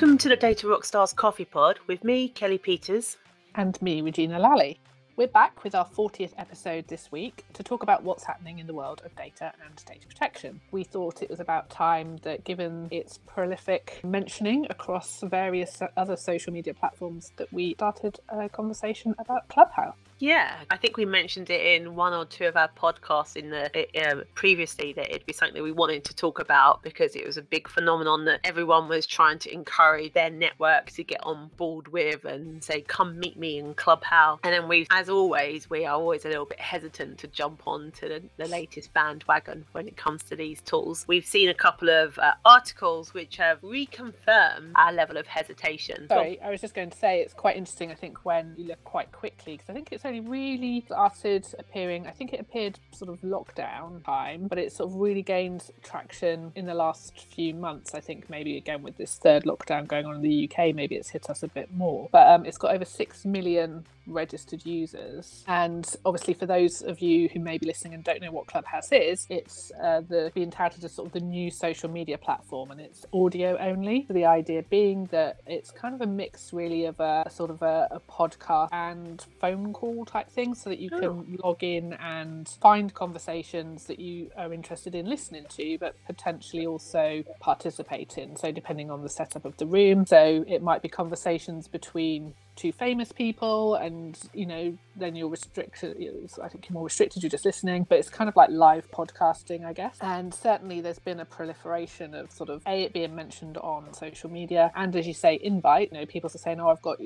Welcome to the Data Rockstars Coffee Pod with me, Kellie Peters. And me, Regina Lally. We're back with our 40th episode this week to talk about what's happening in the world of data and data protection. We thought it was about time that, given its prolific mentioning across various other social media platforms, that we started a conversation about Clubhouse. Yeah, I think we mentioned it in one or two of our podcasts in the uh, previously that it'd be something that we wanted to talk about because it was a big phenomenon that everyone was trying to encourage their network to get on board with and say, "Come meet me in Clubhouse." And then we, as always, we are always a little bit hesitant to jump on to the, the latest bandwagon when it comes to these tools. We've seen a couple of uh, articles which have reconfirmed our level of hesitation. Sorry, I was just going to say it's quite interesting. I think when you look quite quickly because I think it's really started appearing, I think it appeared sort of lockdown time, but it sort of really gained traction in the last few months. I think maybe again with this third lockdown going on in the UK, maybe it's hit us a bit more. But um, it's got over 6 million registered users. And obviously, for those of you who may be listening and don't know what Clubhouse is, it's uh, the being touted as sort of the new social media platform, and it's audio only. So the idea being that it's kind of a mix, really, of a, a sort of a, a, podcast and phone call type thing, so that you can oh. log in and find conversations that you are interested in listening to, but potentially also participate in. So depending on the setup of the room, so it might be conversations between two famous people and you know then you're restricted i think you're more restricted you're just listening but it's kind of like live podcasting i guess. And certainly there's been a proliferation of sort of a it being mentioned on social media and as you say invite you know people are saying oh i've got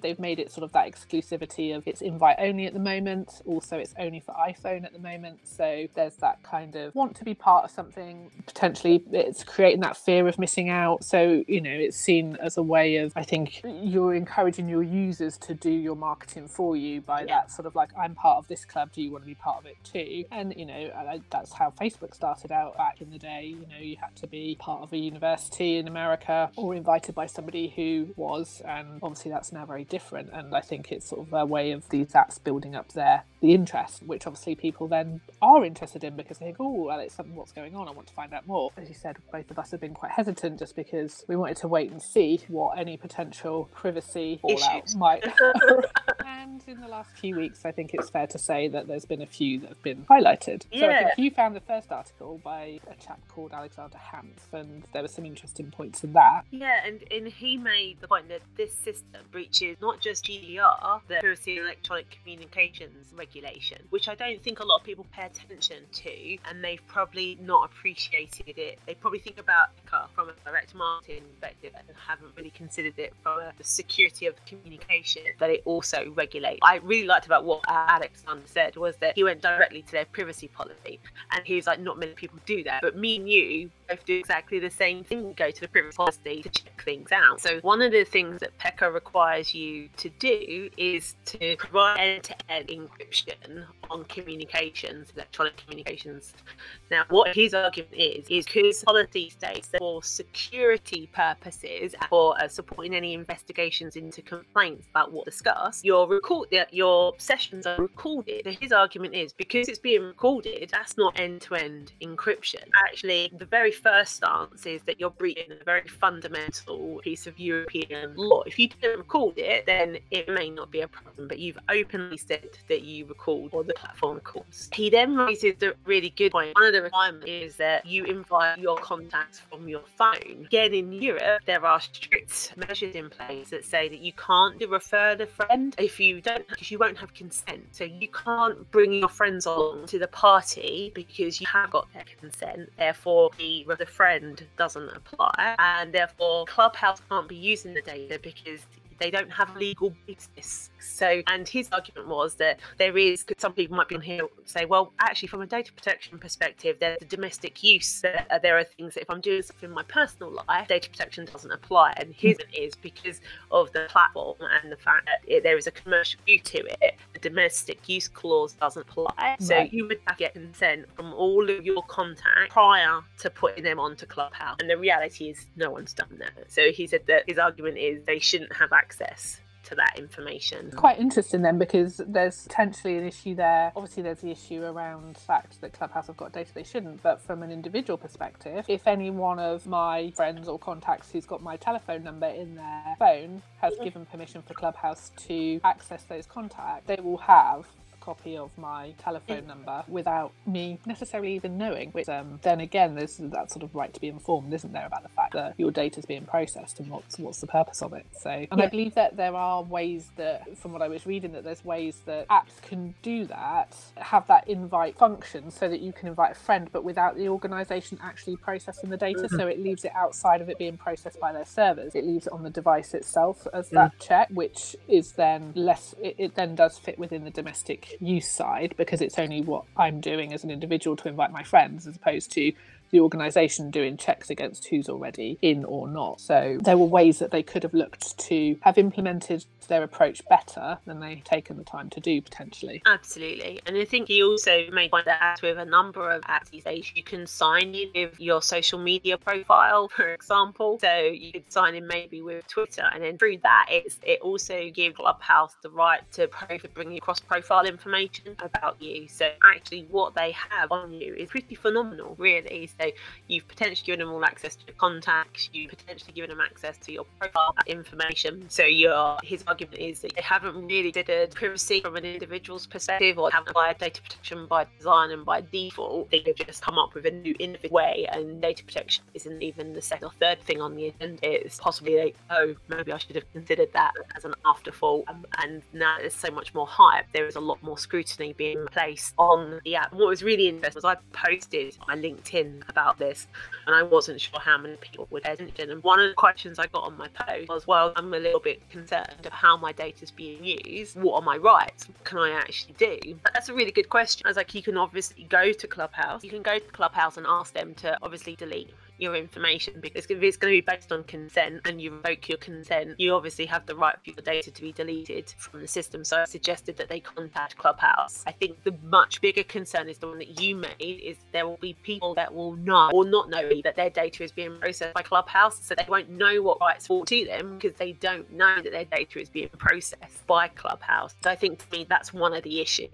they've made it sort of that exclusivity of it's invite only at the moment also it's only for iphone at the moment. So there's that kind of want to be part of something potentially it's creating that fear of missing out. So you know it's seen as a way of i think you're encouraging your users to do your marketing for you by yeah. that sort of like I'm part of this club do you want to be part of it too? And you know that's how Facebook started out back in the day you know you had to be part of a university in America or invited by somebody who was and obviously that's now very different and I think it's sort of a way of these apps building up their the interest which obviously people then are interested in because they think oh well it's something what's going on? I want to find out more. As you said both of us have been quite hesitant just because we wanted to wait and see what any potential privacy fallout might. and in the last few weeks, I think it's fair to say that there's been a few that have been highlighted. Yeah. So I think you found the first article by a chap called Alexander Hanff, and there were some interesting points in that. Yeah, and, and he made the point that this system breaches not just GDPR, the Privacy Electronic Communications Regulation, which I don't think a lot of people pay attention to, and they've probably not appreciated it. They probably think about from a direct marketing perspective and haven't really considered it from a, the security of communication communication that it also regulates. I really liked about what Alexander said was that he went directly to their privacy policy and he was like, not many people do that, but me and you both do exactly the same thing. Go to the privacy policy to check things out. So one of the things that PECR requires you to do is to provide end-to-end encryption on communications, electronic communications. Now, what his argument is, is because policy states that for security purposes, for uh, supporting any investigations into complaints about what discussed, your record your sessions are recorded. So his argument is because it's being recorded, that's not end-to-end encryption. Actually, the very first stance is that you're breaching a very fundamental piece of European law. If you didn't record it, then it may not be a problem, but you've openly said that you record or the platform records. He then raises a really good point. One of the requirements is that you invite your contacts from your phone. Again, in Europe, there are strict measures in place that say that you can't refer the friend if you don't because you won't have consent. So you can't bring your friends along to the party because you have got their consent. Therefore, the the friend doesn't apply, and therefore Clubhouse can't be using the data because they don't have legal basis. So, and his argument was that there is, because some people might be on here say, well, actually, from a data protection perspective, there's a domestic use. Uh, there are things that if I'm doing something in my personal life, data protection doesn't apply. And his is because of the platform and the fact that it, there is a commercial view to it, the domestic use clause doesn't apply. So you would have to get consent from all of your contacts prior to putting them onto Clubhouse. And the reality is, no one's done that. So he said that his argument is they shouldn't have access to that information. Quite interesting then, because there's potentially an issue there. Obviously, there's the issue around the fact that Clubhouse have got data they shouldn't, but from an individual perspective, if any one of my friends or contacts who's got my telephone number in their phone has given permission for Clubhouse to access those contacts, they will have a copy of my telephone number without me necessarily even knowing. Which um, then again, there's that sort of right to be informed, isn't there, about the fact that your data is being processed and what's what's the purpose of it. So, and yeah. I believe that there are ways that, from what I was reading, that there's ways that apps can do that, have that invite function, so that you can invite a friend, but without the organisation actually processing the data. Mm-hmm. So it leaves it outside of it being processed by their servers. It leaves it on the device itself as that mm. check, which is then less. It, it then does fit within the domestic use side because it's only what I'm doing as an individual to invite my friends as opposed to the organisation doing checks against who's already in or not. So there were ways that they could have looked to have implemented their approach better than they've taken the time to do potentially. Absolutely. And I think he also made point that with a number of apps these days, you can sign in with your social media profile, for example. So you could sign in maybe with Twitter and then through that it's it also gives Clubhouse the right to bring you cross profile information about you. So actually what they have on you is pretty phenomenal really. So you've potentially given them all access to your contacts, you've potentially given them access to your profile information. So your his argument is that they haven't really considered privacy from an individual's perspective or haven't data protection by design and by default. They've just come up with a new innovative way and data protection isn't even the second or third thing on the agenda. It's possibly like, oh, maybe I should have considered that as an afterthought. Um, and now there's so much more hype. There is a lot more scrutiny being placed on the app. What was really interesting was I posted on my LinkedIn about this, and I wasn't sure how many people would pay attention. And one of the questions I got on my post was, well, I'm a little bit concerned of how my data is being used. What are my rights? What can I actually do? That's a really good question. I was like you can obviously go to Clubhouse, you can go to Clubhouse and ask them to obviously delete your information because if it's going to be based on consent and you revoke your consent, you obviously have the right for your data to be deleted from the system. So I suggested that they contact Clubhouse. I think the much bigger concern is the one that you made is there will be people that will know or not know that their data is being processed by Clubhouse, so they won't know what rights fall to them because they don't know that their data is being processed by Clubhouse. So I think to me that's one of the issues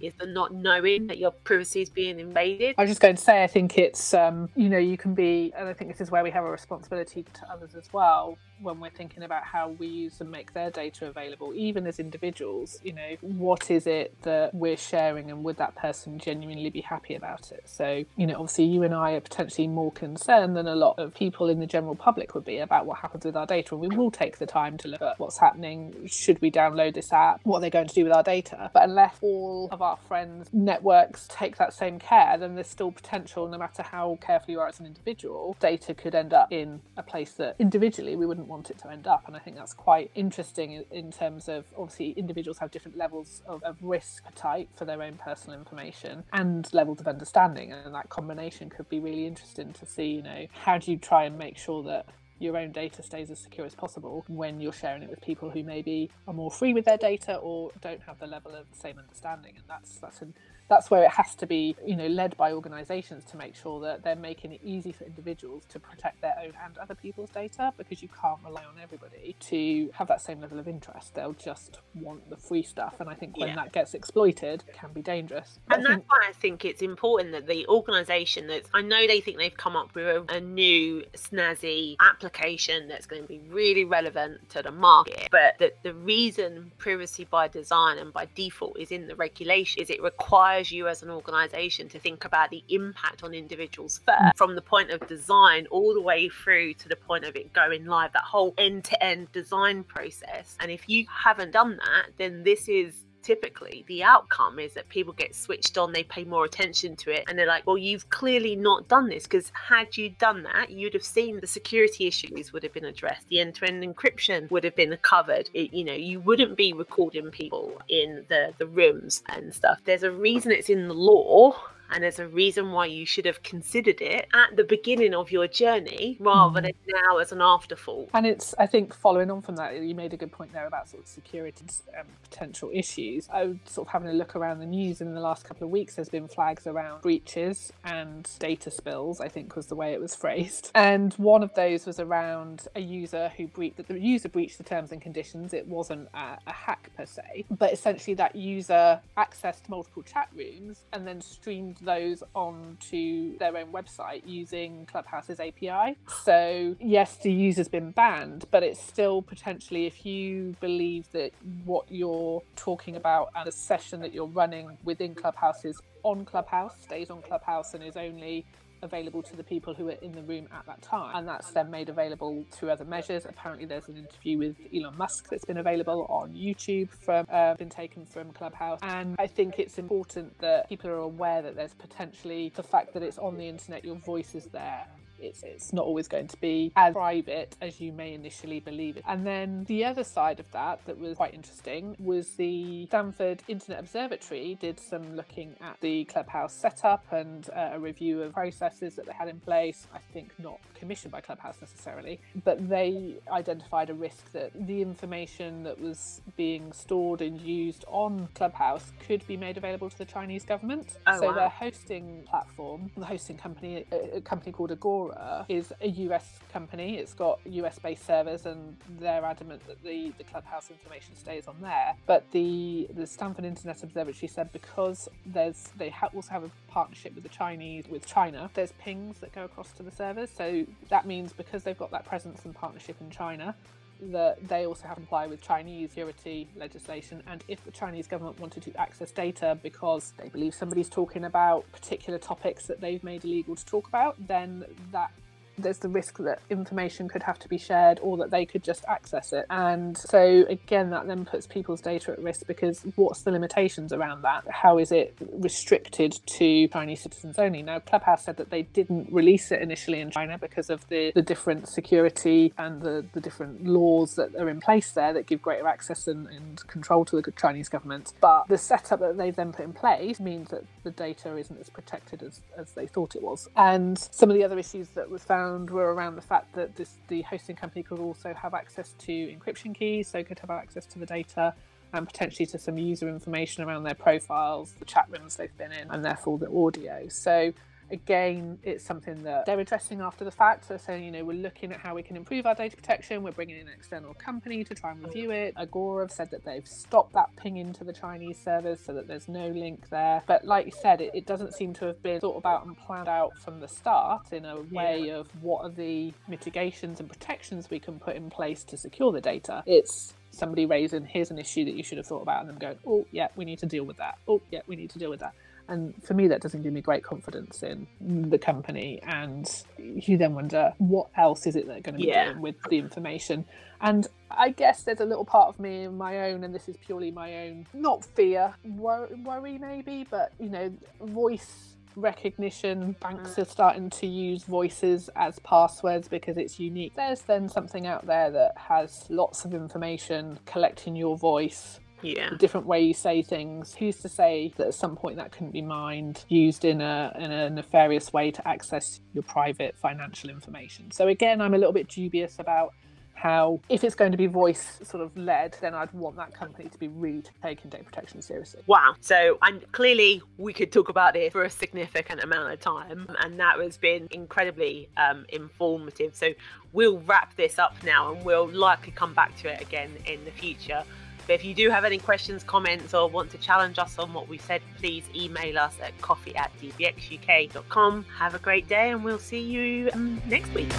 is the not knowing that your privacy is being invaded. I was just going to say I think it's um, you know you can be and I think this is where we have a responsibility to others as well when we're thinking about how we use and make their data available, even as individuals, you know, what is it that we're sharing and would that person genuinely be happy about it? So, you know, obviously you and I are potentially more concerned than a lot of people in the general public would be about what happens with our data. And we will take the time to look at what's happening. Should we download this app? What are they going to do with our data? But unless all of our friends' networks take that same care, then there's still potential, no matter how careful you are as an individual, data could end up in a place that individually we wouldn't want it to end up. And I think that's quite interesting in terms of obviously individuals have different levels of, of risk appetite for their own personal information and levels of understanding. And that combination could be really interesting to see, you know, how do you try and make sure that your own data stays as secure as possible when you're sharing it with people who maybe are more free with their data or don't have the level of the same understanding and that's that's an that's where it has to be, you know, led by organisations to make sure that they're making it easy for individuals to protect their own and other people's data because you can't rely on everybody to have that same level of interest. They'll just want the free stuff, and I think when yeah. that gets exploited, it can be dangerous. But and that's why I think it's important that the organisation that's I know they think they've come up with a, a new snazzy application that's going to be really relevant to the market, but that the reason privacy by design and by default is in the regulation is it requires requires you as an organization to think about the impact on individuals first, from the point of design all the way through to the point of it going live, that whole end to end design process. And if you haven't done that, then this is typically the outcome is that people get switched on, they pay more attention to it, and they're like, well, you've clearly not done this because had you done that, you'd have seen the security issues would have been addressed, the end to end encryption would have been covered. It, you know, you wouldn't be recording people in the, the rooms and stuff. There's a reason it's in the law and there's a reason why you should have considered it at the beginning of your journey rather mm. than now as an afterthought. And it's, I think, following on from that, you made a good point there about sort of security and potential issues. I was sort of having a look around the news, and in the last couple of weeks, there's been flags around breaches and data spills, I think was the way it was phrased. And one of those was around a user who breached, the user breached the terms and conditions. It wasn't a, a hack per se, but essentially that user accessed multiple chat rooms and then streamed those onto their own website using Clubhouse's API. So, yes, the user's been banned, but it's still potentially, if you believe that what you're talking about and the session that you're running within Clubhouse is on Clubhouse, stays on Clubhouse, and is only available to the people who are in the room at that time. And that's then made available through other measures. Apparently, there's an interview with Elon Musk that's been available on YouTube from uh, been taken from Clubhouse. And I think it's important that people are aware that there's potentially the fact that it's on the internet, your voice is there it's, it's not always going to be as private as you may initially believe it. And then the other side of that that was quite interesting was the Stanford Internet Observatory did some looking at the Clubhouse setup and uh, a review of processes that they had in place. I think not commissioned by Clubhouse necessarily, but they identified a risk that the information that was being stored and used on Clubhouse could be made available to the Chinese government. Oh, so wow. their hosting platform, the hosting company, a company called Agora, Uh, is a US company. It's got US based servers, and they're adamant that the, the Clubhouse information stays on there. But the the Stanford Internet Observatory said because there's they ha- also have a partnership with the Chinese with China, there's pings that go across to the servers. So that means because they've got that presence and partnership in China, that they also have to comply with Chinese security legislation. And if the Chinese government wanted to access data because they believe somebody's talking about particular topics that they've made illegal to talk about, then that there's the risk that information could have to be shared or that they could just access it. And so, again, that then puts people's data at risk because what's the limitations around that? How is it restricted to Chinese citizens only? Now, Clubhouse said that they didn't release it initially in China because of the, the different security and the, the different laws that are in place there that give greater access and, and control to the Chinese government. But the setup that they've then put in place means that the data isn't as protected as, as they thought it was. And some of the other issues that was found around were around the fact that this, the hosting company could also have access to encryption keys, so could have access to the data and potentially to some user information around their profiles, the chat rooms they've been in, and therefore the audio. So again, it's something that they're addressing after the fact. So saying, you know, we're looking at how we can improve our data protection. We're bringing in an external company to try and review it. Agora have said that they've stopped that ping into the Chinese servers so that there's no link there. But like you said, it, it doesn't seem to have been thought about and planned out from the start in a way yeah. of what are the mitigations and protections we can put in place to secure the data. It's somebody raising here's an issue that you should have thought about and then going oh yeah we need to deal with that oh yeah we need to deal with that and for me, that doesn't give me great confidence in the company. And you then wonder, what else is it they're going to be yeah. doing with the information? And I guess there's a little part of me in my own, and this is purely my own, not fear, worry, worry maybe, but you know, voice recognition. Banks mm. are starting to use voices as passwords because it's unique. There's then something out there that has lots of information collecting your voice yeah. the different way you say things. Who's to say that at some point that couldn't be mined, used in a in a nefarious way to access your private financial information? So again, I'm a little bit dubious about how if it's going to be voice sort of led then i'd want that company to be really taking data protection seriously wow so and clearly we could talk about this for a significant amount of time and that has been incredibly um, informative so we'll wrap this up now and we'll likely come back to it again in the future but if you do have any questions, comments, or want to challenge us on what we said, please email us at coffee at dbxuk.com. Have a great day, and we'll see you um, next week.